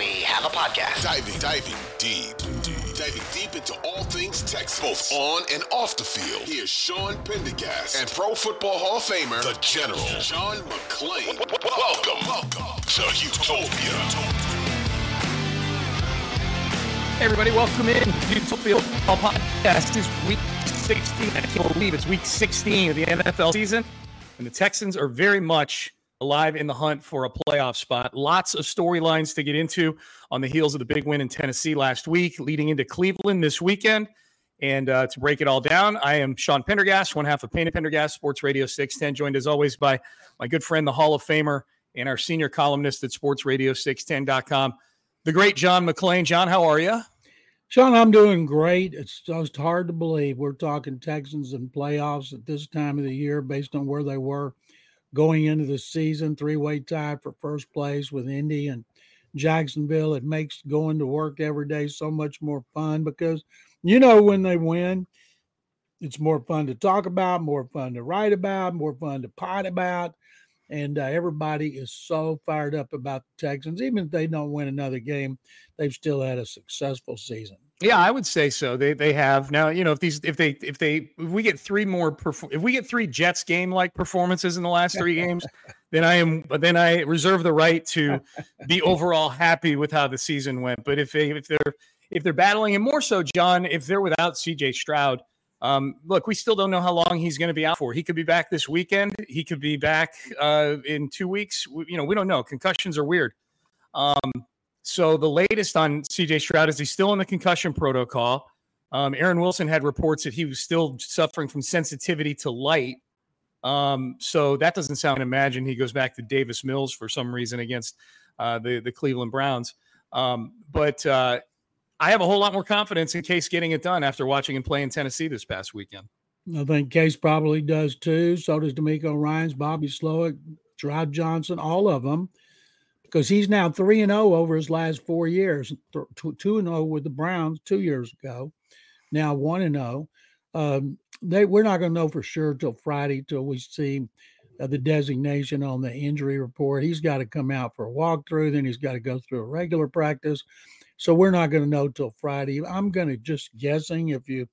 we have a podcast. Diving, diving deep, deep, diving deep into all things Texas, both on and off the field. Here's Sean Pendergast and Pro Football Hall of Famer, the General, John McClain. Welcome, welcome to Utopia. Hey everybody, welcome in to Utopia Football Podcast. This is week 16. I can't believe it's week 16 of the NFL season, and the Texans are very much alive in the hunt for a playoff spot. Lots of storylines to get into on the heels of the big win in Tennessee last week, leading into Cleveland this weekend. And uh, to break it all down, I am Sean Pendergast, one half of Payne and Pendergast, Sports Radio 610, joined as always by my good friend, the Hall of Famer, and our senior columnist at sportsradio610.com, the great John McClain. John, how are you? Sean, I'm doing great. It's just hard to believe we're talking Texans and playoffs at this time of the year based on where they were going into the season, three way tie for first place with Indy and Jacksonville. It makes going to work every day so much more fun because you know when they win, it's more fun to talk about, more fun to write about, more fun to pot about. And uh, everybody is so fired up about the Texans. Even if they don't win another game, they've still had a successful season. Yeah, I would say so. They they have now. You know, if these if they if they if we get three more perfor- if we get three Jets game like performances in the last three games, then I am. But then I reserve the right to be overall happy with how the season went. But if they if they're if they're battling and more so, John, if they're without C.J. Stroud, um, look, we still don't know how long he's going to be out for. He could be back this weekend. He could be back uh, in two weeks. We, you know, we don't know. Concussions are weird. Um, so the latest on CJ Stroud is he's still in the concussion protocol. Um, Aaron Wilson had reports that he was still suffering from sensitivity to light. Um, so that doesn't sound. Imagine he goes back to Davis Mills for some reason against uh, the the Cleveland Browns. Um, but uh, I have a whole lot more confidence in Case getting it done after watching him play in Tennessee this past weekend. I think Case probably does too. So does DeMeco Ryans, Bobby Slowik, Jerrod Johnson, all of them. Because he's now 3 and 0 over his last 4 years. 2 and 0 with the Browns 2 years ago. Now 1 and 0 um, they we're not going to know for sure till Friday till we see uh, the designation on the injury report. He's got to come out for a walkthrough then he's got to go through a regular practice so we're not going to know till Friday I'm going to just guessing if you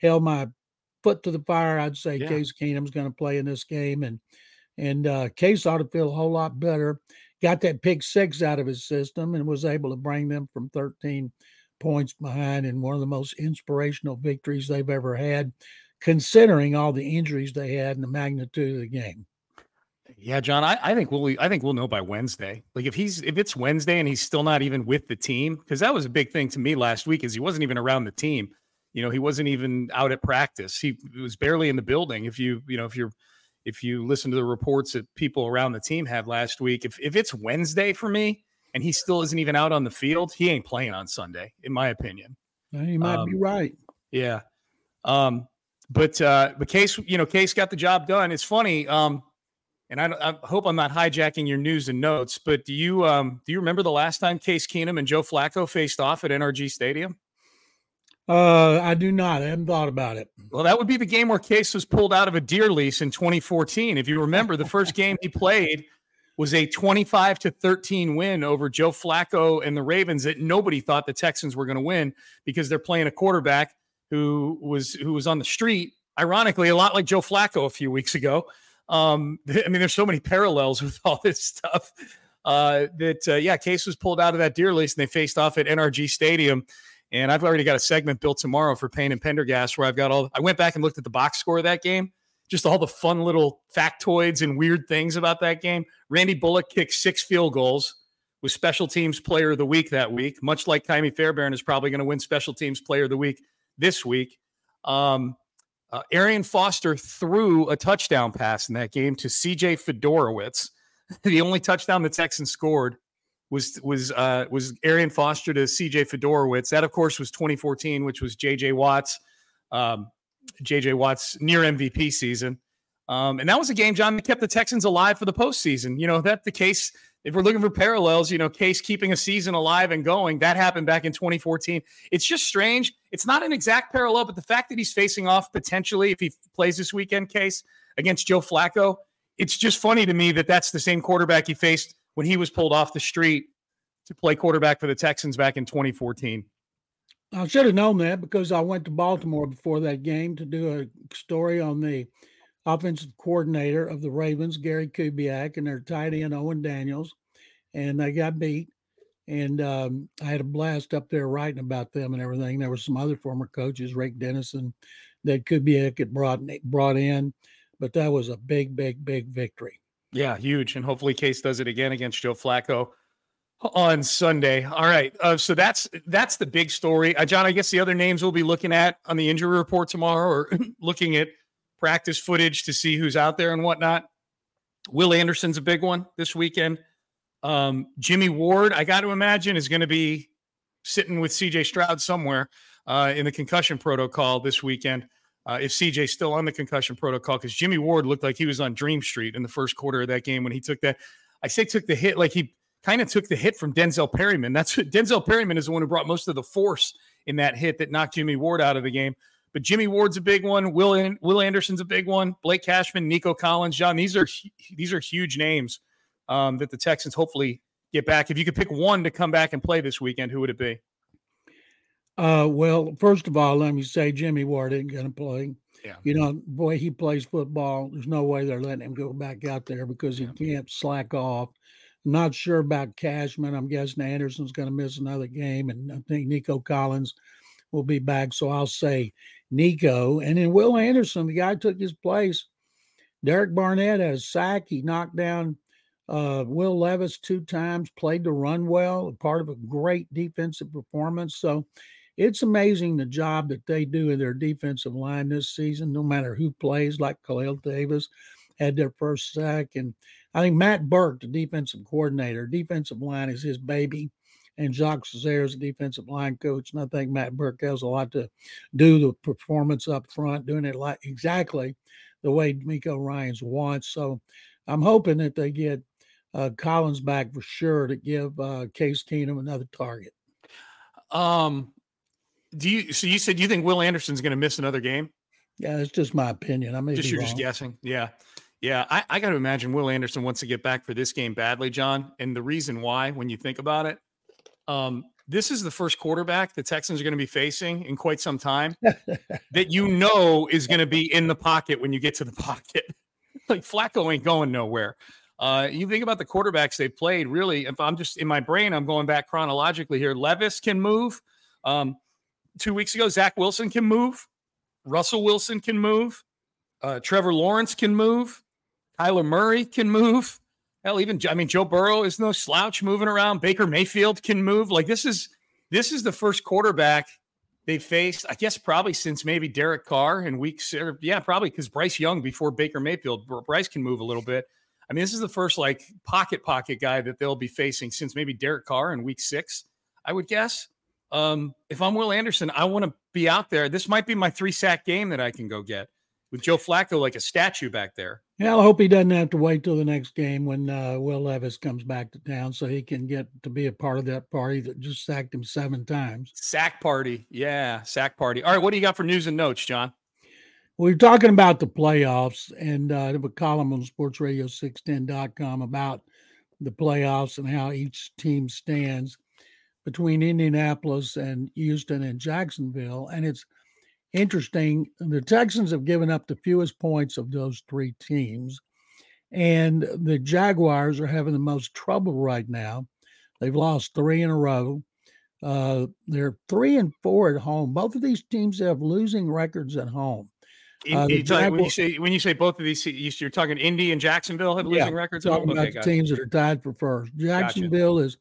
held my foot to the fire I'd say yeah. Case Keenum's going to play in this game and and uh, Case ought to feel a whole lot better got that pick six out of his system and was able to bring them from 13 points behind in one of the most inspirational victories they've ever had, considering all the injuries they had and the magnitude of the game. Yeah, John, I, I think we'll I think we'll know by Wednesday. Like if he's if it's Wednesday and he's still not even with the team, because that was a big thing to me last week, is he wasn't even around the team. You know, he wasn't even out at practice. He was barely in the building. If you you know if you're if you listen to the reports that people around the team had last week, if, if it's Wednesday for me and he still isn't even out on the field, he ain't playing on Sunday, in my opinion. You might um, be right. Yeah. Um, but uh, but Case, you know, Case got the job done. It's funny. Um, and I, I, hope I'm not hijacking your news and notes, but do you um, do you remember the last time Case Keenum and Joe Flacco faced off at NRG Stadium? Uh, I do not. I haven't thought about it. Well, that would be the game where Case was pulled out of a deer lease in 2014. If you remember, the first game he played was a 25 to 13 win over Joe Flacco and the Ravens that nobody thought the Texans were going to win because they're playing a quarterback who was who was on the street. Ironically, a lot like Joe Flacco a few weeks ago. Um, I mean, there's so many parallels with all this stuff. Uh, that uh, yeah, Case was pulled out of that deer lease and they faced off at NRG Stadium. And I've already got a segment built tomorrow for Payne and Pendergast where I've got all. I went back and looked at the box score of that game, just all the fun little factoids and weird things about that game. Randy Bullock kicked six field goals, was Special Teams Player of the Week that week, much like Ka'imi Fairbairn is probably going to win Special Teams Player of the Week this week. Um, uh, Arian Foster threw a touchdown pass in that game to CJ Fiedorowicz, the only touchdown the Texans scored was was uh, was Arian Foster to C.J. Fiedorowicz. That, of course, was 2014, which was J.J. Watts, um, J.J. Watts near MVP season, um, and that was a game, John, that kept the Texans alive for the postseason. You know that the case. If we're looking for parallels, you know, Case keeping a season alive and going, that happened back in 2014. It's just strange. It's not an exact parallel, but the fact that he's facing off potentially, if he plays this weekend, Case against Joe Flacco, it's just funny to me that that's the same quarterback he faced when he was pulled off the street to play quarterback for the Texans back in 2014. I should have known that because I went to Baltimore before that game to do a story on the offensive coordinator of the Ravens, Gary Kubiak, and their tight end Owen Daniels, and they got beat. And um, I had a blast up there writing about them and everything. There were some other former coaches, Rick Dennison, that Kubiak had brought brought in, but that was a big, big, big victory. Yeah, huge, and hopefully Case does it again against Joe Flacco on Sunday. All right, uh, so that's that's the big story, uh, John. I guess the other names we'll be looking at on the injury report tomorrow, or looking at practice footage to see who's out there and whatnot. Will Anderson's a big one this weekend. Um, Jimmy Ward, I got to imagine, is going to be sitting with CJ Stroud somewhere uh, in the concussion protocol this weekend. Uh, if CJ's still on the concussion protocol, because Jimmy Ward looked like he was on Dream Street in the first quarter of that game when he took that. I say took the hit like he kind of took the hit from Denzel Perryman. That's what Denzel Perryman is the one who brought most of the force in that hit that knocked Jimmy Ward out of the game. But Jimmy Ward's a big one. Will Will Anderson's a big one. Blake Cashman, Nico Collins, John. These are these are huge names um, that the Texans hopefully get back. If you could pick one to come back and play this weekend, who would it be? Uh, well, first of all, let me say Jimmy Ward ain't going to play. Yeah. You know, boy, he plays football. There's no way they're letting him go back out there because he yeah. can't slack off. I'm not sure about Cashman. I'm guessing Anderson's going to miss another game, and I think Nico Collins will be back. So I'll say Nico. And then Will Anderson, the guy took his place. Derek Barnett has sack. He knocked down uh, Will Levis two times, played the run well, part of a great defensive performance. So it's amazing the job that they do in their defensive line this season, no matter who plays, like Khalil Davis had their first sack. And I think Matt Burke, the defensive coordinator, defensive line is his baby and Jacques a defensive line coach. And I think Matt Burke has a lot to do the performance up front, doing it like exactly the way DeMeco Ryans wants. So I'm hoping that they get uh, Collins back for sure to give uh, Case Keenum another target. Um, do you? So you said you think Will Anderson's going to miss another game? Yeah, it's just my opinion. I mean, just you're wrong. just guessing. Yeah, yeah. I, I got to imagine Will Anderson wants to get back for this game badly, John. And the reason why, when you think about it, um, this is the first quarterback the Texans are going to be facing in quite some time that you know is going to be in the pocket when you get to the pocket. like Flacco ain't going nowhere. Uh, you think about the quarterbacks they played, really. If I'm just in my brain, I'm going back chronologically here. Levis can move. Um, two weeks ago, Zach Wilson can move. Russell Wilson can move. Uh, Trevor Lawrence can move. Kyler Murray can move. Hell, even I mean Joe Burrow is no slouch moving around. Baker Mayfield can move. Like this is this is the first quarterback they faced, I guess, probably since maybe Derek Carr in weeks. Yeah, probably because Bryce Young before Baker Mayfield. Bryce can move a little bit. I mean, this is the first like pocket pocket guy that they'll be facing since maybe Derek Carr in week six, I would guess. Um, if I'm Will Anderson, I want to be out there. This might be my three sack game that I can go get with Joe Flacco like a statue back there. Yeah, I hope he doesn't have to wait till the next game when uh, Will Levis comes back to town so he can get to be a part of that party that just sacked him seven times. Sack party. Yeah, sack party. All right, what do you got for news and notes, John? We are talking about the playoffs and uh, I have a column on sportsradio610.com about the playoffs and how each team stands between Indianapolis and Houston and Jacksonville. And it's – interesting. The Texans have given up the fewest points of those three teams, and the Jaguars are having the most trouble right now. They've lost three in a row. Uh, they're three and four at home. Both of these teams have losing records at home. Uh, Jaguar- when you say when you say both of these, you're talking Indy and Jacksonville have losing yeah, records. Talking about okay, teams that are tied for first. Jacksonville gotcha. is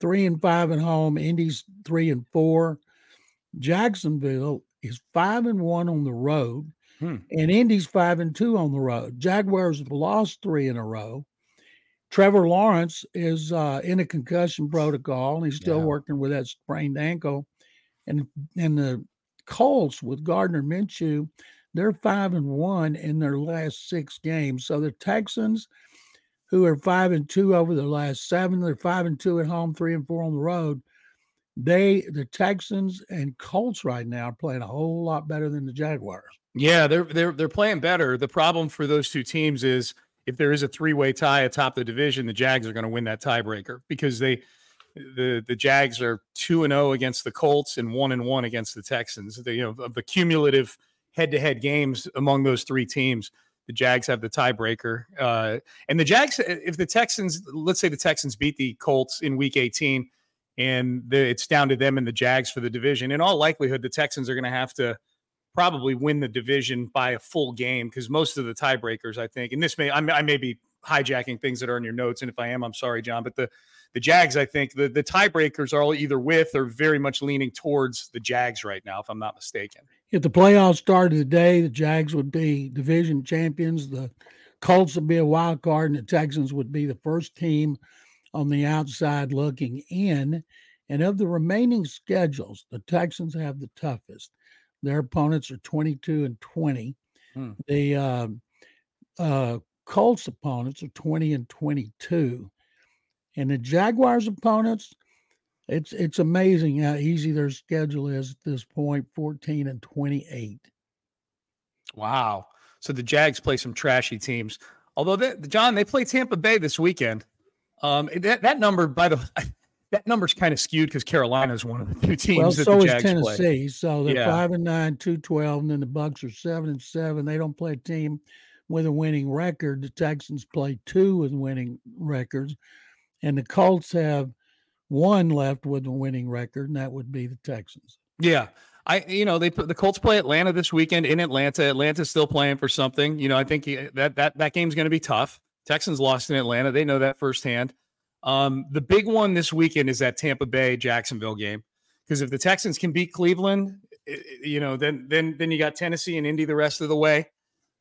three and five at home. Indy's three and four. Jacksonville is five and one on the road, hmm. and Indy's five and two on the road. Jaguars have lost three in a row. Trevor Lawrence is uh, in a concussion protocol, and he's still yeah. working with that sprained ankle. And and the Colts with Gardner Minshew, they're five and one in their last six games. So the Texans, who are five and two over the last seven, they're five and two at home, three and four on the road they the Texans and Colts right now are playing a whole lot better than the Jaguars. Yeah, they're they're they're playing better. The problem for those two teams is if there is a three-way tie atop the division, the Jags are going to win that tiebreaker because they the the Jags are two and zero oh against the Colts and one and one against the Texans. The, you know of the cumulative head to head games among those three teams, the Jags have the tiebreaker. Uh, and the Jags, if the Texans, let's say the Texans beat the Colts in Week 18, and the, it's down to them and the Jags for the division. In all likelihood, the Texans are going to have to probably win the division by a full game because most of the tiebreakers, I think, and this may I may, I may be hijacking things that are in your notes, and if I am, I'm sorry, John, but the the Jags, I think the, the tiebreakers are all either with or very much leaning towards the Jags right now, if I'm not mistaken. If the playoffs started today, the Jags would be division champions. The Colts would be a wild card, and the Texans would be the first team on the outside looking in. And of the remaining schedules, the Texans have the toughest. Their opponents are 22 and 20. Hmm. The uh, uh, Colts opponents are 20 and 22. And the Jaguars opponents, it's it's amazing how easy their schedule is at this point 14 and 28. Wow. So the Jags play some trashy teams. Although, they, John, they play Tampa Bay this weekend. Um, that, that number, by the that number's kind of skewed because Carolina is one of the two teams. Well, so is Tennessee. Play. So they're yeah. five and nine, two twelve, and then the Bucs are seven and seven. They don't play a team with a winning record. The Texans play two with winning records, and the Colts have one left with a winning record, and that would be the Texans. Yeah. I, you know, they put the Colts play Atlanta this weekend in Atlanta. Atlanta's still playing for something. You know, I think that that that game's going to be tough. Texans lost in Atlanta. They know that firsthand. Um, the big one this weekend is that Tampa Bay Jacksonville game because if the Texans can beat Cleveland, you know, then then then you got Tennessee and Indy the rest of the way.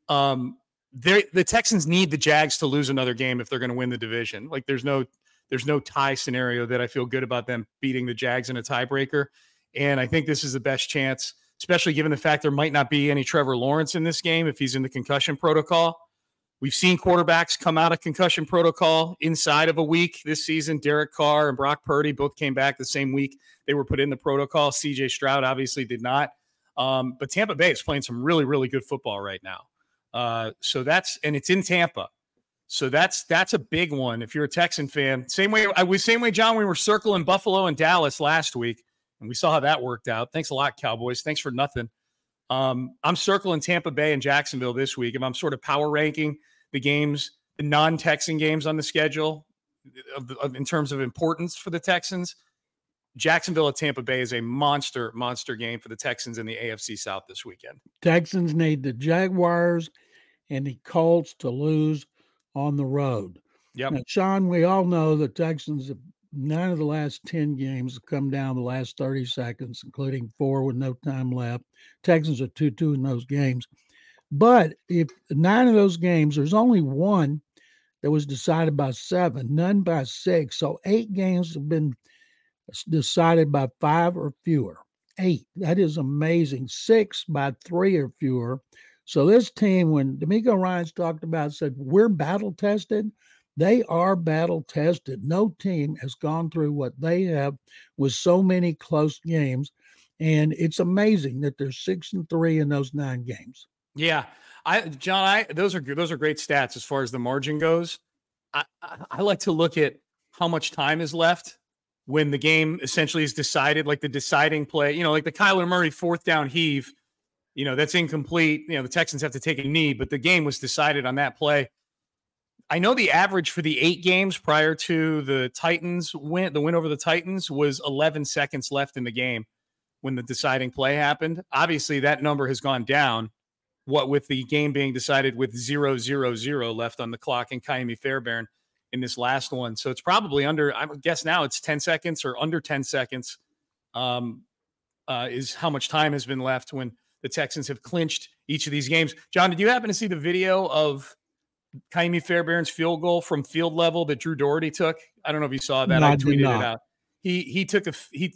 Um, the Texans need the Jags to lose another game if they're going to win the division. Like there's no there's no tie scenario that I feel good about them beating the Jags in a tiebreaker. And I think this is the best chance, especially given the fact there might not be any Trevor Lawrence in this game if he's in the concussion protocol. We've seen quarterbacks come out of concussion protocol inside of a week this season. Derek Carr and Brock Purdy both came back the same week they were put in the protocol. CJ Stroud obviously did not. Um, but Tampa Bay is playing some really, really good football right now. Uh, so that's and it's in Tampa. So that's that's a big one if you're a Texan fan. Same way I was same way, John. We were circling Buffalo and Dallas last week, and we saw how that worked out. Thanks a lot, Cowboys. Thanks for nothing. Um, I'm circling Tampa Bay and Jacksonville this week. If I'm sort of power ranking the games, the non-Texan games on the schedule of, of, in terms of importance for the Texans. Jacksonville at Tampa Bay is a monster, monster game for the Texans in the AFC South this weekend. Texans need the Jaguars and the Colts to lose on the road. Yep. Now, Sean, we all know the Texans have nine of the last 10 games have come down the last 30 seconds, including four with no time left. Texans are 2 2 in those games. But if nine of those games, there's only one that was decided by seven, none by six. So eight games have been decided by five or fewer. Eight. That is amazing. Six by three or fewer. So this team, when DeMeco Ryans talked about, said we're battle tested. They are battle tested. No team has gone through what they have with so many close games. And it's amazing that they're six and three in those nine games. Yeah, I John, I those are those are great stats as far as the margin goes. I, I, I like to look at how much time is left when the game essentially is decided, like the deciding play. You know, like the Kyler Murray fourth down heave. You know, that's incomplete. You know, the Texans have to take a knee, but the game was decided on that play. I know the average for the eight games prior to the Titans win, the win over the Titans was 11 seconds left in the game when the deciding play happened. Obviously, that number has gone down what with the game being decided with zero zero zero left on the clock in Ka'imi Fairbairn in this last one. So it's probably under, I guess now it's 10 seconds or under 10 seconds um, uh, is how much time has been left when the Texans have clinched each of these games. John, did you happen to see the video of Ka'imi Fairbairn's field goal from field level that Drew Dougherty took? I don't know if you saw that. No, I tweeted it out. He he took a he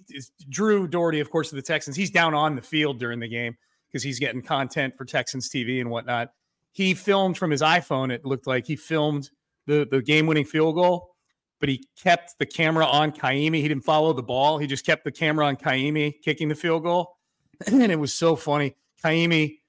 Drew Dougherty, of course, of the Texans. He's down on the field during the game because he's getting content for Texans TV and whatnot. He filmed from his iPhone. It looked like he filmed the the game winning field goal, but he kept the camera on Ka'imi. He didn't follow the ball. He just kept the camera on Ka'imi kicking the field goal, and it was so funny. Ka'imi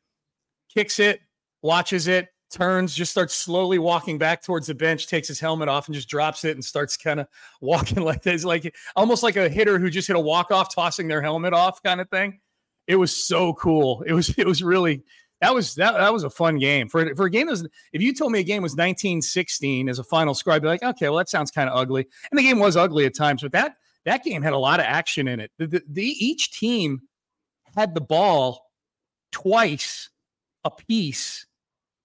kicks it, watches it, turns, just starts slowly walking back towards the bench, takes his helmet off and just drops it and starts kind of walking like this, like almost like a hitter who just hit a walk off, tossing their helmet off kind of thing. It was so cool. It was it was really that was that that was a fun game for for a game that was. If you told me a game was 1916 as a final score, I'd be like, okay, well that sounds kind of ugly. And the game was ugly at times, but that that game had a lot of action in it. The, the, the each team had the ball twice a piece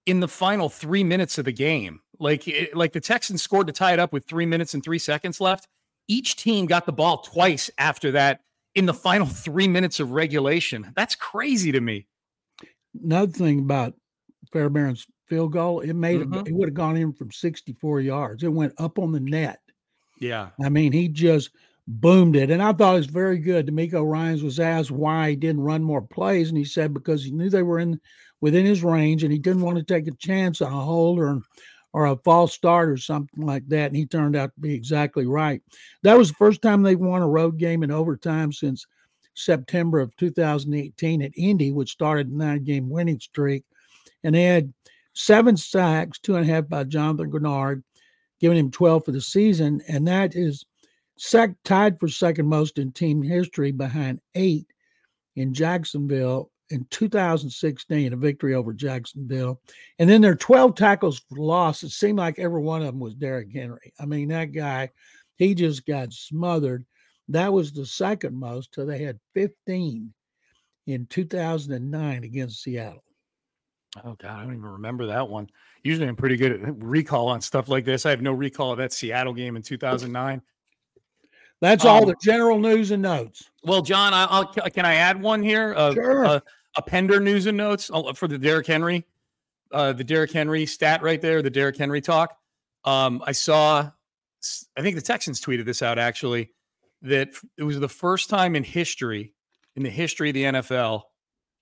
in the final three minutes of the game. Like it, like the Texans scored to tie it up with three minutes and three seconds left. Each team got the ball twice after that in the final three minutes of regulation. That's crazy to me another thing about Fairbairn's field goal, it made mm-hmm. it, it would have gone in from 64 yards. It went up on the net. Yeah. I mean, he just boomed it. And I thought it was very good. DeMeco Ryans was asked why he didn't run more plays. And he said because he knew they were in within his range and he didn't want to take a chance on a hold or or a false start or something like that. And he turned out to be exactly right. That was the first time they've won a road game in overtime since September of 2018 at Indy, which started a nine game winning streak. And they had seven sacks, two and a half by Jonathan Greenard, giving him 12 for the season. And that is sec- tied for second most in team history behind eight in Jacksonville in 2016, a victory over Jacksonville. And then their 12 tackles for loss, it seemed like every one of them was Derrick Henry. I mean, that guy, he just got smothered. That was the second most. So they had 15 in 2009 against Seattle. Oh God, I don't even remember that one. Usually, I'm pretty good at recall on stuff like this. I have no recall of that Seattle game in 2009. That's um, all the general news and notes. Well, John, I, will can I add one here? Uh, sure. Uh, a Pender news and notes uh, for the Derrick Henry, uh, the Derrick Henry stat right there, the Derrick Henry talk. Um, I saw, I think the Texans tweeted this out actually that it was the first time in history, in the history of the NFL,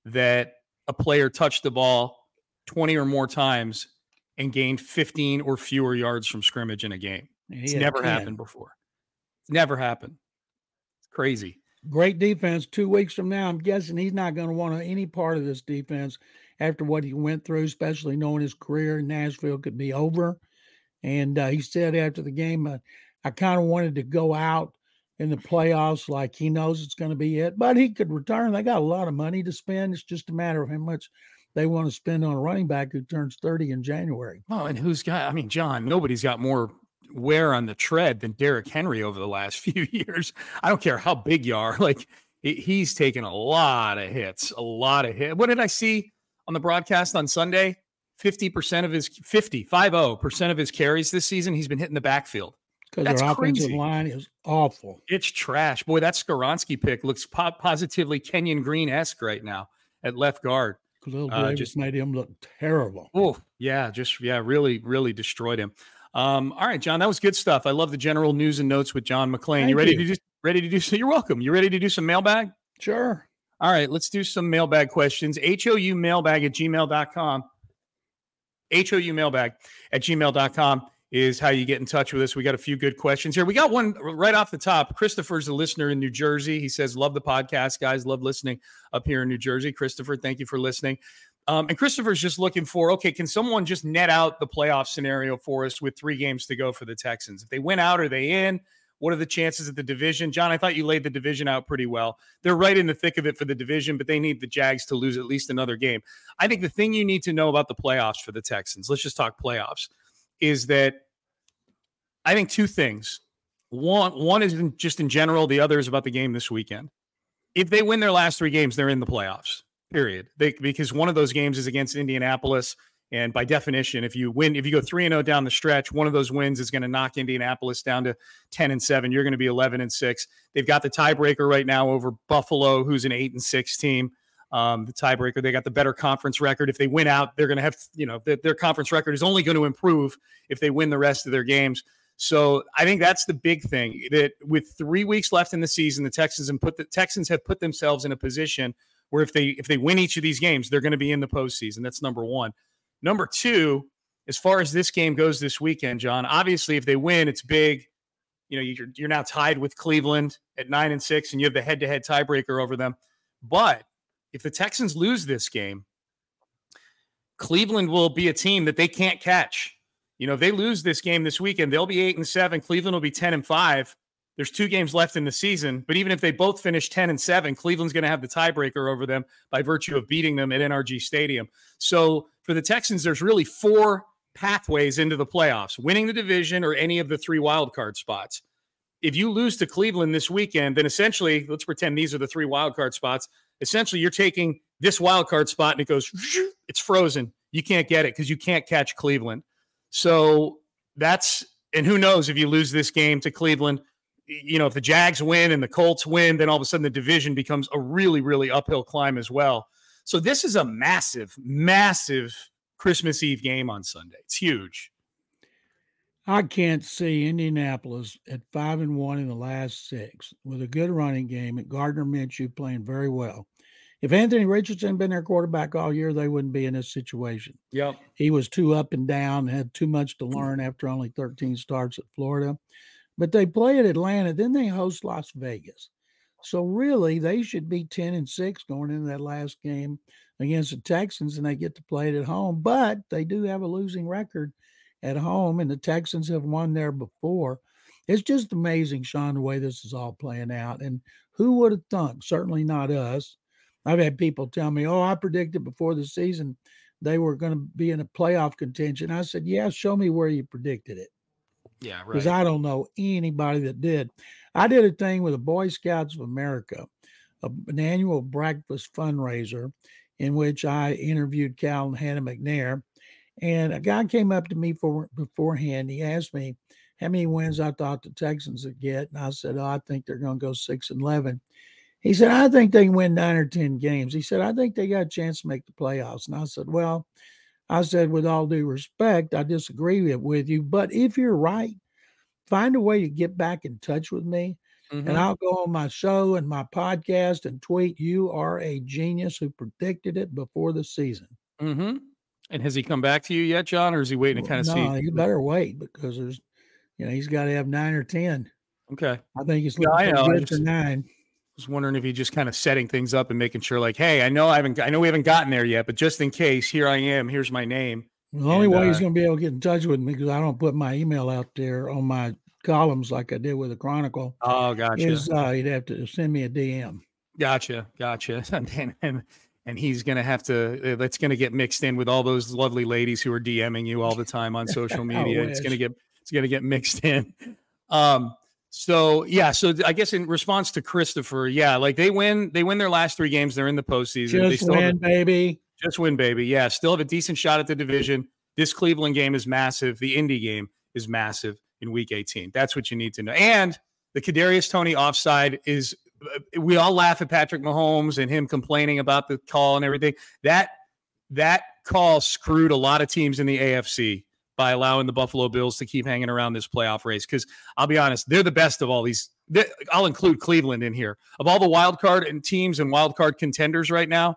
that a player touched the ball 20 or more times and gained 15 or fewer yards from scrimmage in a game. It's never 10. happened before. It's never happened. It's crazy. Great defense. Two weeks from now, I'm guessing he's not going to want any part of this defense after what he went through, especially knowing his career in Nashville could be over. And uh, he said after the game, uh, I kind of wanted to go out in the playoffs like he knows it's going to be it, but he could return. They got a lot of money to spend. It's just a matter of how much they want to spend on a running back who turns 30 in January. Oh, and who's got, I mean, John, nobody's got more wear on the tread than Derrick Henry over the last few years. I don't care how big you are. Like he's taken a lot of hits, a lot of hits. What did I see on the broadcast on Sunday? 50% of his 50, 50% of his carries this season, he's been hitting the backfield because our offensive crazy. line is awful. It's trash. Boy, that Skoronski pick looks po- positively Kenyon Green esque right now at left guard. Khalil uh, just made him look terrible. Oh, yeah, just yeah, really, really destroyed him. Um, all right, John, that was good stuff. I love the general news and notes with John McClain. Thank you ready you. to do ready to do so? You're welcome. You ready to do some mailbag? Sure. All right, let's do some mailbag questions. HOU mailbag at gmail.com. HOU mailbag at gmail.com is how you get in touch with us. We got a few good questions here. We got one right off the top. Christopher's a listener in New Jersey. He says, Love the podcast, guys. Love listening up here in New Jersey. Christopher, thank you for listening. Um, and Christopher's just looking for okay, can someone just net out the playoff scenario for us with three games to go for the Texans? If they win out, are they in? What are the chances of the division? John, I thought you laid the division out pretty well. They're right in the thick of it for the division, but they need the Jags to lose at least another game. I think the thing you need to know about the playoffs for the Texans, let's just talk playoffs is that I think two things. One, one is in, just in general. The other is about the game this weekend. If they win their last three games, they're in the playoffs. Period. They, because one of those games is against Indianapolis, and by definition, if you win, if you go three and zero oh down the stretch, one of those wins is going to knock Indianapolis down to ten and seven. You're going to be eleven and six. They've got the tiebreaker right now over Buffalo, who's an eight and six team um, the tiebreaker. They got the better conference record. If they win out, they're going to have, you know, their, their conference record is only going to improve if they win the rest of their games. So I think that's the big thing that with three weeks left in the season, the Texans and put the Texans have put themselves in a position where if they if they win each of these games, they're going to be in the postseason. That's number one. Number two, as far as this game goes this weekend, John, obviously if they win, it's big. You know, you're you're now tied with Cleveland at nine and six, and you have the head to head tiebreaker over them. But if the Texans lose this game, Cleveland will be a team that they can't catch. You know, if they lose this game this weekend, they'll be eight and seven. Cleveland will be 10 and five. There's two games left in the season, but even if they both finish 10 and 7, Cleveland's going to have the tiebreaker over them by virtue of beating them at NRG Stadium. So for the Texans, there's really four pathways into the playoffs winning the division or any of the three wild card spots. If you lose to Cleveland this weekend, then essentially, let's pretend these are the three wild card spots. Essentially, you're taking this wild card spot and it goes, it's frozen. You can't get it because you can't catch Cleveland. So that's, and who knows if you lose this game to Cleveland, you know, if the Jags win and the Colts win, then all of a sudden the division becomes a really, really uphill climb as well. So this is a massive, massive Christmas Eve game on Sunday. It's huge. I can't see Indianapolis at five and one in the last six with a good running game and Gardner Minshew playing very well. If Anthony Richardson had been their quarterback all year, they wouldn't be in this situation. Yep. He was too up and down, had too much to learn after only 13 starts at Florida. But they play at Atlanta, then they host Las Vegas. So really, they should be 10 and 6 going into that last game against the Texans, and they get to play it at home. But they do have a losing record at home, and the Texans have won there before. It's just amazing, Sean, the way this is all playing out. And who would have thunk? Certainly not us. I've had people tell me, oh, I predicted before the season they were going to be in a playoff contention. I said, yeah, show me where you predicted it. Yeah, right. Because I don't know anybody that did. I did a thing with the Boy Scouts of America, a, an annual breakfast fundraiser in which I interviewed Cal and Hannah McNair. And a guy came up to me for beforehand. He asked me how many wins I thought the Texans would get. And I said, Oh, I think they're going to go six and 11. He said, I think they can win nine or 10 games. He said, I think they got a chance to make the playoffs. And I said, Well, I said, with all due respect, I disagree with you. But if you're right, find a way to get back in touch with me. Mm-hmm. And I'll go on my show and my podcast and tweet, You are a genius who predicted it before the season. Mm-hmm. And has he come back to you yet, John, or is he waiting to kind of no, see? No, you better wait because there's, you know, he's got to have nine or 10. Okay. I think he's looking yeah, for, for nine was wondering if he just kind of setting things up and making sure, like, hey, I know I haven't, I know we haven't gotten there yet, but just in case, here I am. Here's my name. The only and, way uh, he's going to be able to get in touch with me because I don't put my email out there on my columns like I did with the Chronicle. Oh, gotcha. Is uh, he'd have to send me a DM. Gotcha, gotcha. And and, and he's going to have to. Uh, that's going to get mixed in with all those lovely ladies who are DMing you all the time on social media. it's going to get it's going to get mixed in. Um, so yeah, so I guess in response to Christopher, yeah, like they win, they win their last three games. They're in the postseason. Just win, have, baby. Just win, baby. Yeah, still have a decent shot at the division. This Cleveland game is massive. The Indy game is massive in Week 18. That's what you need to know. And the Kadarius Toney offside is. Uh, we all laugh at Patrick Mahomes and him complaining about the call and everything. That that call screwed a lot of teams in the AFC by allowing the Buffalo Bills to keep hanging around this playoff race. Because I'll be honest, they're the best of all these. I'll include Cleveland in here. Of all the wild card and teams and wild card contenders right now,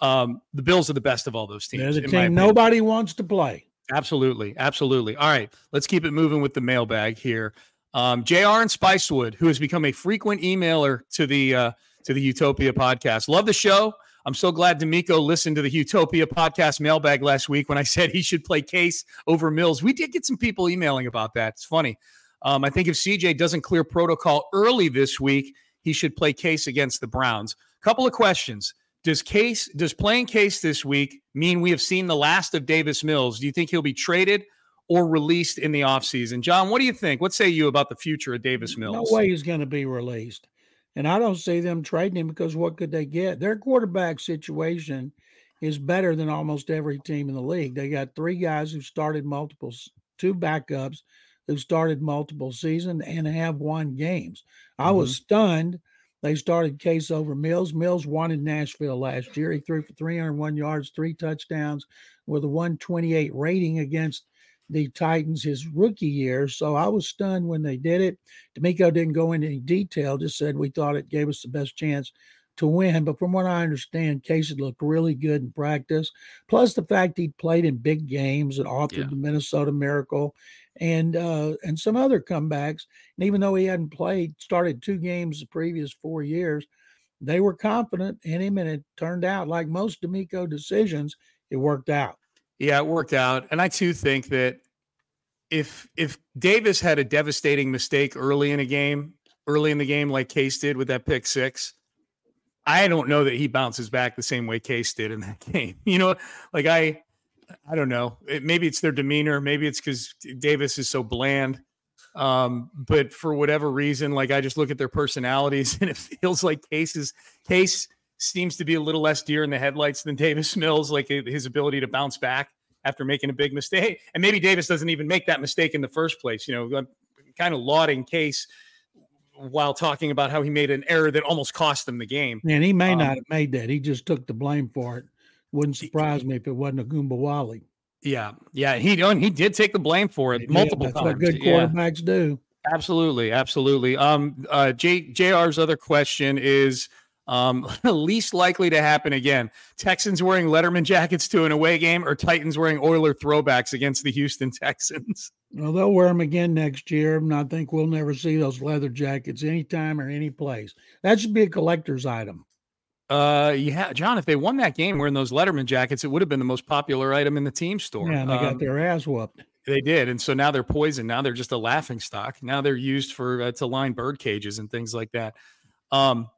um, the Bills are the best of all those teams. They're the team nobody wants to play. Absolutely, absolutely. All right, let's keep it moving with the mailbag here. Um, Jr. and Spicewood, who has become a frequent emailer to the uh, to the Utopia podcast, love the show. I'm so glad DeMeco listened to the Utopia podcast mailbag last week when I said he should play Case over Mills. We did get some people emailing about that. It's funny. Um, I think if CJ doesn't clear protocol early this week, he should play Case against the Browns. Couple of questions. Does Case does playing Case this week mean we have seen the last of Davis Mills? Do you think he'll be traded or released in the offseason? John, what do you think? What say you about the future of Davis Mills? No way he's going to be released. And I don't see them trading him because what could they get? Their quarterback situation is better than almost every team in the league. They got three guys who started multiple, two backups who started multiple seasons and have won games. Mm-hmm. I was mm-hmm. stunned. They started Case over Mills. Mills won in Nashville last year. He threw for 301 yards, three touchdowns with a 128 rating against the Titans his rookie year. So I was stunned when they did it. DeMeco didn't go into any detail, just said we thought it gave us the best chance to win. But from what I understand, Casey looked really good in practice. Plus the fact he played in big games and authored yeah. the Minnesota Miracle and uh, and some other comebacks. And even though he hadn't played, started two games the previous four years, they were confident in him, and it turned out like most DeMeco decisions, it worked out. Yeah, it worked out. And I too think that if if Davis had a devastating mistake early in a game, early in the game, like Case did with that pick six, I don't know that he bounces back the same way Case did in that game. You know, like I, I don't know. It, maybe it's their demeanor. Maybe it's because Davis is so bland. Um, but for whatever reason, like I just look at their personalities, and it feels like Case's Case seems to be a little less deer in the headlights than Davis Mills. Like his ability to bounce back after making a big mistake, and maybe Davis doesn't even make that mistake in the first place. You know, I'm kind of lauding Case while talking about how he made an error that almost cost him the game. And he may um, not have made that. He just took the blame for it. Wouldn't surprise me if it wasn't Ogunbowale. Yeah, yeah, he he did take the blame for it multiple yeah, times. What good quarterbacks yeah. do. Absolutely, absolutely. Um, uh, J, JR's other question is um, least likely to happen again. Texans wearing Letterman jackets to an away game, or Titans wearing Oiler throwbacks against the Houston Texans. Well, they'll wear them again next year, and I think we'll never see those leather jackets anytime or any place. That should be a collector's item. Uh, yeah, John. If they won that game wearing those Letterman jackets, it would have been the most popular item in the team store. Yeah, they um, got their ass whooped. They did, and so now they're poisoned. Now they're just a laughing stock. Now they're used for uh, to line bird cages and things like that. Um,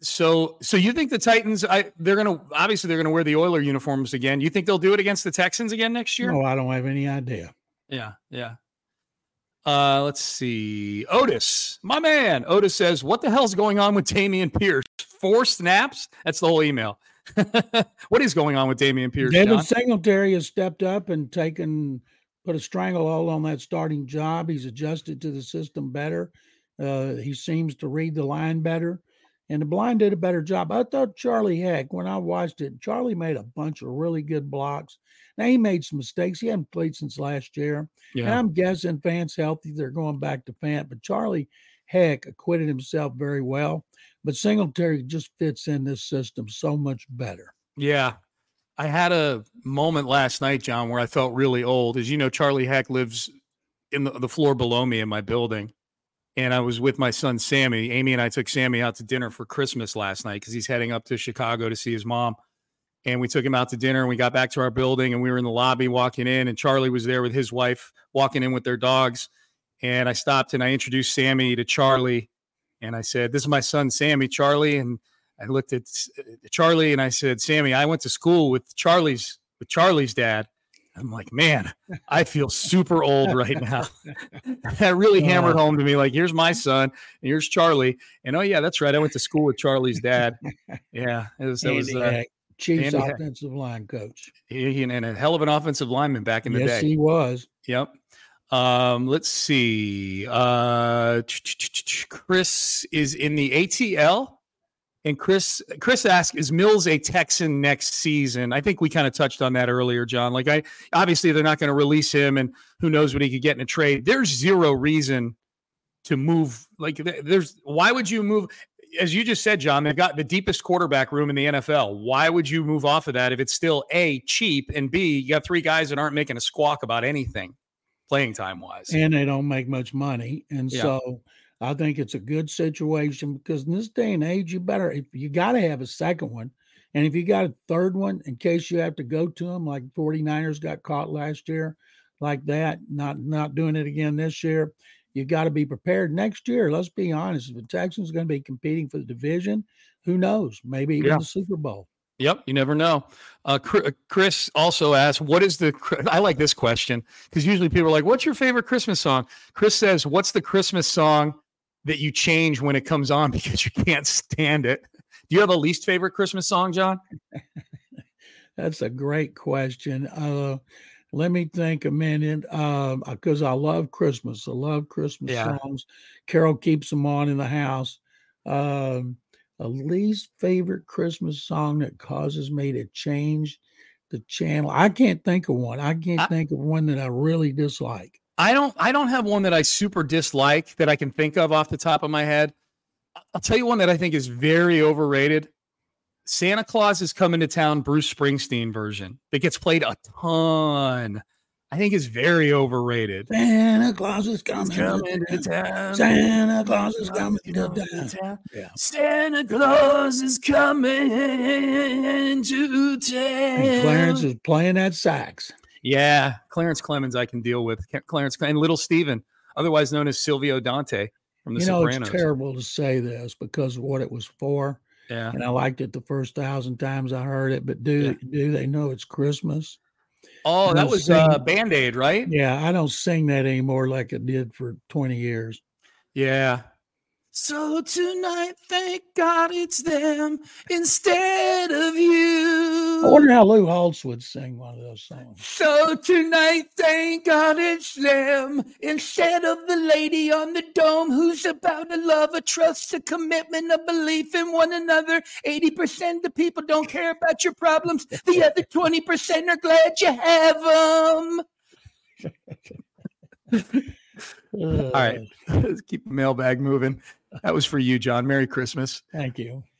so so you think the Titans? I they're gonna obviously they're gonna wear the Oiler uniforms again. You think they'll do it against the Texans again next year? No, I don't have any idea. Yeah, yeah. Uh, let's see. Otis, my man. Otis says, "What the hell's going on with Dameon Pierce? Four snaps? That's the whole email. what is going on with Dameon Pierce?" Devin John? Singletary has stepped up and taken put a stranglehold on that starting job. He's adjusted to the system better. Uh, he seems to read the line better, and the blind did a better job. I thought Charlie Heck when I watched it, Charlie made a bunch of really good blocks. Now he made some mistakes. He hadn't played since last year. Yeah. And I'm guessing Fant's healthy. They're going back to Fant. But Charlie Heck acquitted himself very well. But Singletary just fits in this system so much better. Yeah. I had a moment last night, John, where I felt really old. As you know, Charlie Heck lives in the, the floor below me in my building. And I was with my son Sammy. Amy and I took Sammy out to dinner for Christmas last night because he's heading up to Chicago to see his mom. And we took him out to dinner and we got back to our building and we were in the lobby walking in and Charlie was there with his wife walking in with their dogs. And I stopped and I introduced Sammy to Charlie and I said this is my son Sammy Charlie. And I looked at uh, Charlie and I said Sammy I went to school with Charlie's with Charlie's dad I'm like man I feel super old right now that really hammered home to me like here's my son and here's Charlie and oh yeah that's right I went to school with Charlie's dad yeah it was, it was uh, Chiefs Andy offensive line coach. He, and a hell of an offensive lineman back in the yes, day. Yes, he was. Yep. Um, let's see. Uh, Chris is in the ATL. And Chris, Chris asked, "Is Mills a Texan next season?" I think we kind of touched on that earlier, John. Like, I obviously they're not going to release him, and who knows what he could get in a trade. There's zero reason to move. Like, there's why would you move? as you just said, John, they've got the deepest quarterback room in the NFL. Why would you move off of that if it's still A, cheap, and B, you got three guys that aren't making a squawk about anything playing time wise? And they don't make much money. And yeah. so I think it's a good situation because in this day and age, you better, if you got to have a second one. And if you got a third one in case you have to go to them, like 49ers got caught last year, like that, not not doing it again this year you got to be prepared next year. Let's be honest. If the Texans are going to be competing for the division, who knows? Maybe even yeah. the Super Bowl. Yep, you never know. Uh, uh Chris also asked, "What is the?" I like this question because usually people are like, "What's your favorite Christmas song?" Chris says, "What's the Christmas song that you change when it comes on because you can't stand it?" Do you have a least favorite Christmas song, John? That's a great question. Uh, let me think a minute because um, I love Christmas. I love Christmas yeah. songs. Carol keeps them on in the house. Um, a least favorite Christmas song that causes me to change the channel. I can't think of one. I can't I, think of one that I really dislike. I don't. I don't have one that I super dislike that I can think of off the top of my head. I'll tell you one that I think is very overrated. Santa Claus is coming to town, Bruce Springsteen version that gets played a ton I think is very overrated. Santa Claus is coming, coming to to town. town. Santa Claus is coming to town. town. Yeah. Santa Claus is coming to town. And Clarence is playing that sax. Yeah, Clarence Clemons, I can deal with. Clarence and Little Steven, otherwise known as Silvio Dante from The you know, Sopranos. it's terrible to say this because of what it was for. Yeah, And I liked it the first thousand times I heard it, but do do they know it's Christmas? Oh, that was sing- uh, Band Aid, right? Yeah, I don't sing that anymore like it did for 20 years. Yeah. So tonight, thank God it's them instead of you. I wonder how Lou Holtz would sing one of those songs. So tonight, thank God it's them instead of the lady on the dome who's about a love, a trust, a commitment, a belief in one another. 80% of people don't care about your problems. The other 20% are glad you have them. All right. Let's keep the mailbag moving. That was for you, John. Merry Christmas. Thank you.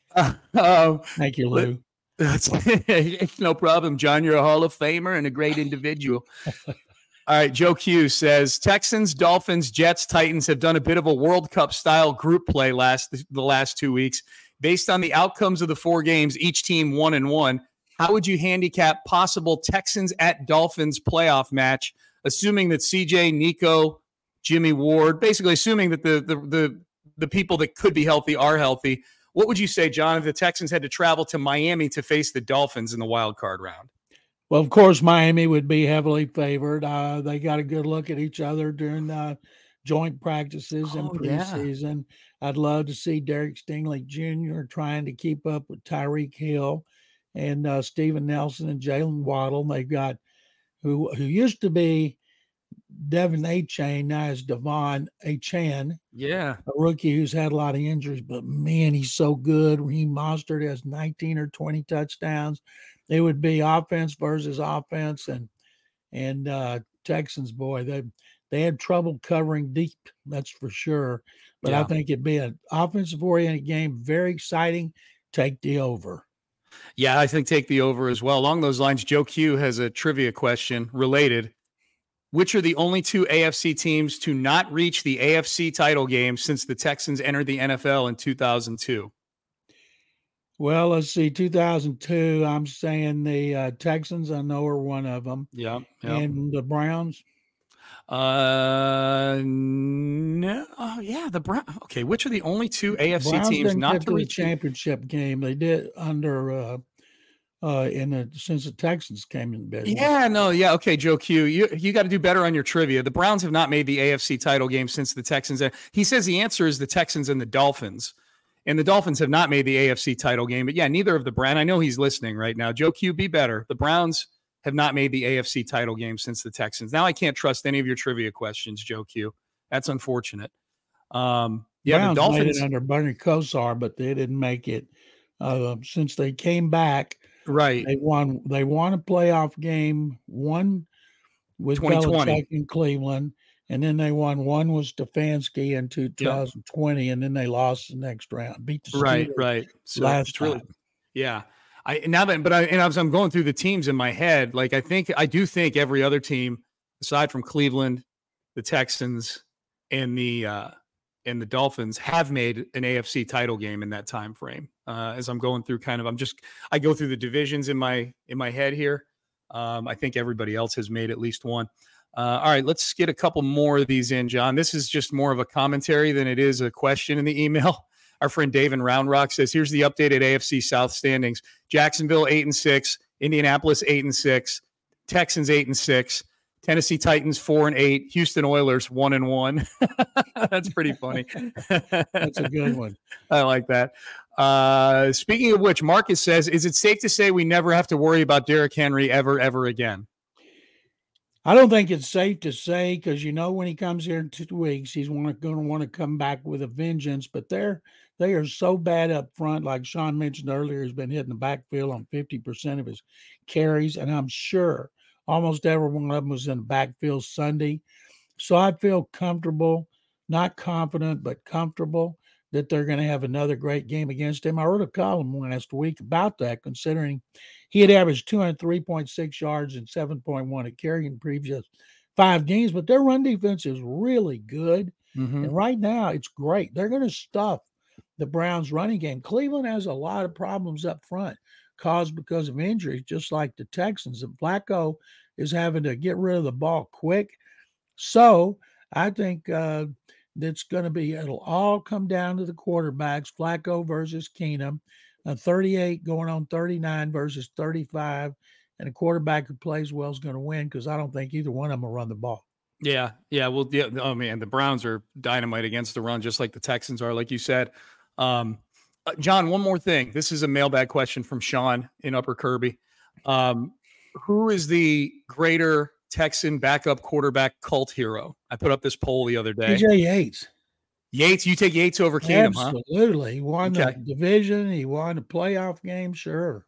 Um, Thank you, Lou. that's it's no problem, John. You're a Hall of Famer and a great individual. All right, Joe Q says Texans, Dolphins, Jets, Titans have done a bit of a World Cup style group play last the last two weeks. Based on the outcomes of the four games, each team one and one. How would you handicap possible Texans at Dolphins playoff match, assuming that CJ, Nico, Jimmy Ward, basically assuming that the the the the people that could be healthy are healthy. What would you say, John, if the Texans had to travel to Miami to face the Dolphins in the wild card round? Well, of course, Miami would be heavily favored. Uh, they got a good look at each other during uh, joint practices and Oh, yeah. preseason. I'd love to see Derek Stingley Jr. trying to keep up with Tyreek Hill and uh, Steven Nelson and Jaylen Waddle. They've got who who used to be Devin A. Chain, now is Devon A. Chan, Yeah. a rookie who's had a lot of injuries, but man, he's so good. Raheem Mostert has 19 or 20 touchdowns. It would be offense versus offense, and and uh, Texans, boy, they they had trouble covering deep. That's for sure. But I think it'd be an offensive oriented game, very exciting. Take the over. Yeah, I think take the over as well. Along those lines, Joe Q has a trivia question related. Which are the only two AFC teams to not reach the AFC title game since the Texans entered the NFL in 2002? Well, let's see. 2002. I'm saying the uh, Texans. I know are one of them, Yeah. and the Browns. Uh, no. Oh, yeah. The Brown. Okay. Which are the only two AFC Browns teams not to the reach? the- championship game. They did under uh, uh, in the since the Texans came in business. Yeah, no, yeah, okay, Joe Q, you you got to do better on your trivia. The Browns have not made the AFC title game since the Texans. He says the answer is the Texans and the Dolphins, and the Dolphins have not made the AFC title game. But yeah, neither of the Brown. I know he's listening right now. Joe Q, be better. The Browns have not made the AFC title game since the Texans. Now I can't trust any of your trivia questions, Joe Q. That's unfortunate. Um, yeah, Browns the Dolphins. made it under Bernie Kosar, but they didn't make it. Uh, since they came back, right. they won. They won a playoff game. One with Belichick in Cleveland, and then they won. One was Stefanski in 2020, and then they lost the next round. Beat the right Steelers right so last it's really time. yeah i now that but i and as i'm going through the teams in my head like i think i do think every other team aside from cleveland the texans and the uh and the dolphins have made an afc title game in that time frame uh as i'm going through kind of i'm just i go through the divisions in my in my head here. Um i think everybody else has made at least one. Uh, all right, let's get a couple more of these in, John. This is just more of a commentary than it is a question in the email. Our friend Dave in Round Rock says, "Here's the updated AFC South standings: Jacksonville eight and six, Indianapolis eight and six, Texans eight and six, Tennessee Titans four and eight, Houston Oilers one and one. That's pretty funny. That's a good one. I like that. Uh, speaking of which, Marcus says, "Is it safe to say we never have to worry about Derrick Henry ever, ever again?" I don't think it's safe to say because you know when he comes here in two weeks, he's going to want to come back with a vengeance. But they're they are so bad up front, like Sean mentioned earlier. He's been hitting the backfield on fifty percent of his carries, and I'm sure almost every one of them was in the backfield Sunday. So I feel comfortable, not confident, but comfortable that they're going to have another great game against him. I wrote a column last week about that, considering he had averaged 203.6 yards and 7.1 a carry in previous five games, but their run defense is really good. Mm-hmm. And right now, it's great. They're going to stuff the Browns running game. Cleveland has a lot of problems up front caused because of injuries, just like the Texans. And Flacco is having to get rid of the ball quick. So I think uh, it's going to be, it'll all come down to the quarterbacks Flacco versus Keenum, uh, 38 going on 39 versus 35. And a quarterback who plays well is going to win because I don't think either one of them will run the ball. Yeah, yeah. Well, yeah. Oh man, the Browns are dynamite against the run, just like the Texans are, like you said. Um, uh, John, one more thing. This is a mailbag question from Sean in Upper Kirby. Um, who is the greater Texan backup quarterback cult hero? I put up this poll the other day. TJ Yates. Yates, you take Yates over Keenum, Absolutely. Huh? He won okay. the division. He won a playoff game. Sure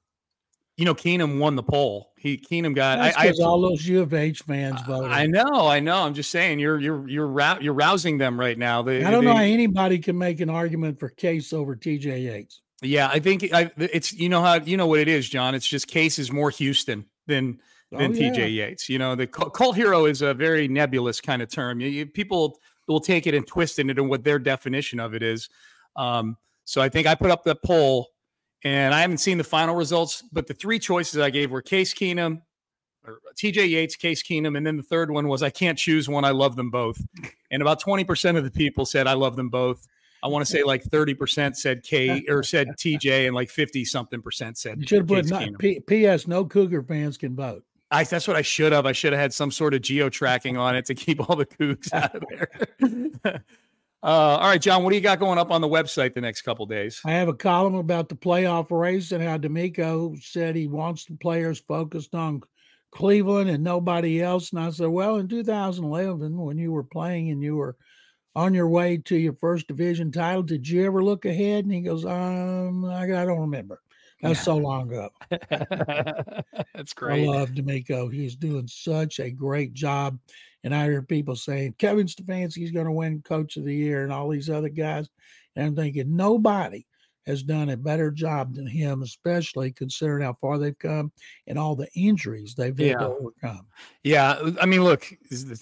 you know, Keenum won the poll. He Keenum got. That's I, I all those U of H fans voted. I know, I know. I'm just saying, you're you're you're you're rousing them right now. They, I don't they, know how anybody can make an argument for Case over T.J. Yates. Yeah, I think I, it's you know how you know what it is, John. It's just Case is more Houston than than oh, T.J. Yeah. Yates. You know, the cult hero is a very nebulous kind of term. You, you, people will take it and twist it into what their definition of it is. Um, so I think I put up the poll and I haven't seen the final results, but the three choices I gave were Case Keenum, or TJ Yates, Case Keenum, and then the third one was I can't choose one. I love them both. And about 20% of the people said I love them both. I want to say like 30% said K or said TJ, and like 50 something percent said. You should have put not, P- P.S. No Cougar fans can vote. I, that's what I should have. I should have had some sort of geo tracking on it to keep all the Cougs out of there. Uh, all right, John, what do you got going up on the website the next couple days? I have a column about the playoff race and how DeMeco said he wants the players focused on Cleveland and nobody else. And I said, well, in 2011, when you were playing and you were on your way to your first division title, did you ever look ahead? And he goes, um, I, I don't remember. That's so long ago. That's great. I love DeMeco. He's doing such a great job. And I hear people saying Kevin Stefanski's going to win Coach of the Year and all these other guys. And I'm thinking nobody has done a better job than him, especially considering how far they've come and all the injuries they've had yeah. to overcome. Yeah, I mean, look,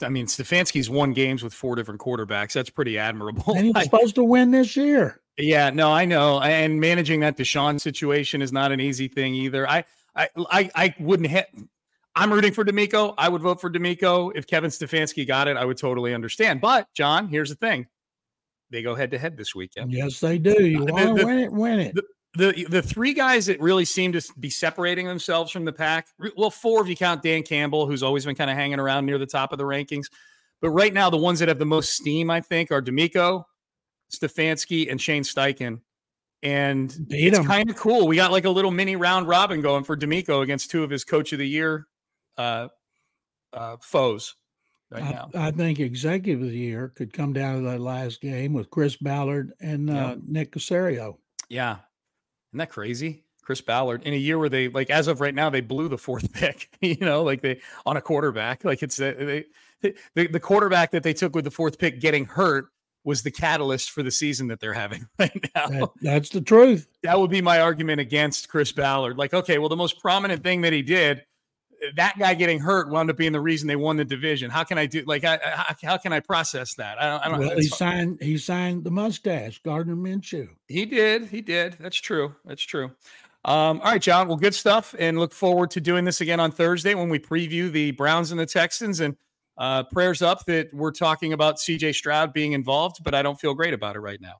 I mean, Stefanski's won games with four different quarterbacks. That's pretty admirable. And he's supposed to win this year. Yeah, no, I know, and managing that Deshaun situation is not an easy thing either. I, I, I, I wouldn't have. I'm rooting for DeMeco. I would vote for DeMeco. If Kevin Stefanski got it, I would totally understand. But John, here's the thing: they go head to head this weekend. Yes, they do. You want to win it, win it. The, the, the three guys that really seem to be separating themselves from the pack. Well, four if you count Dan Campbell, who's always been kind of hanging around near the top of the rankings. But right now, the ones that have the most steam, I think, are DeMeco, Stefanski, and Shane Steichen. And Beat it's kind of cool. We got like a little mini round robin going for DeMeco against two of his coach of the year uh, uh, foes right I, now. I think executive of the year could come down to that last game with Chris Ballard and uh. Nick Caserio. Yeah. Isn't that crazy? Chris Ballard in a year where they like as of right now they blew the fourth pick, you know, like they on a quarterback, like it's uh, they, the the quarterback that they took with the fourth pick getting hurt was the catalyst for the season that they're having right now. That, that's the truth. That would be my argument against Chris Ballard. Like, okay, well, the most prominent thing that he did that guy getting hurt wound up being the reason they won the division. How can I do like I, how, how can I process that? I don't. I don't well, he signed he signed the mustache, Gardner Minshew. He did. He did. That's true. That's true. Um, all right, John. Well, good stuff, and look forward to doing this again on Thursday when we preview the Browns and the Texans. And uh, prayers up that we're talking about C.J. Stroud being involved, but I don't feel great about it right now.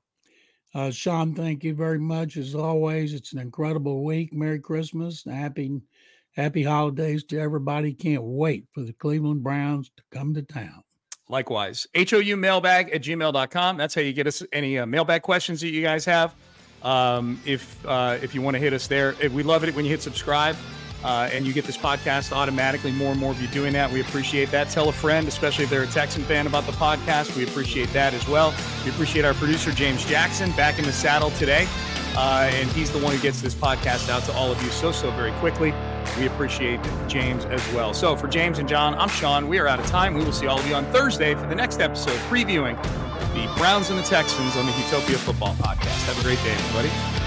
Uh, Sean, thank you very much as always. It's an incredible week. Merry Christmas, happy Happy holidays to everybody. Can't wait for the Cleveland Browns to come to town. Likewise, HOU mailbag at gmail.com. That's how you get us any uh, mailbag questions that you guys have. Um, if uh, if you want to hit us there, we love it when you hit subscribe uh, and you get this podcast automatically. More and more of you doing that. We appreciate that. Tell a friend, especially if they're a Texan fan, about the podcast. We appreciate that as well. We appreciate our producer, James Jackson, back in the saddle today. Uh, and he's the one who gets this podcast out to all of you so, so very quickly. We appreciate James as well. So for James and John, I'm Sean. We are out of time. We will see all of you on Thursday for the next episode previewing the Browns and the Texans on the Utopia Football Podcast. Have a great day, everybody.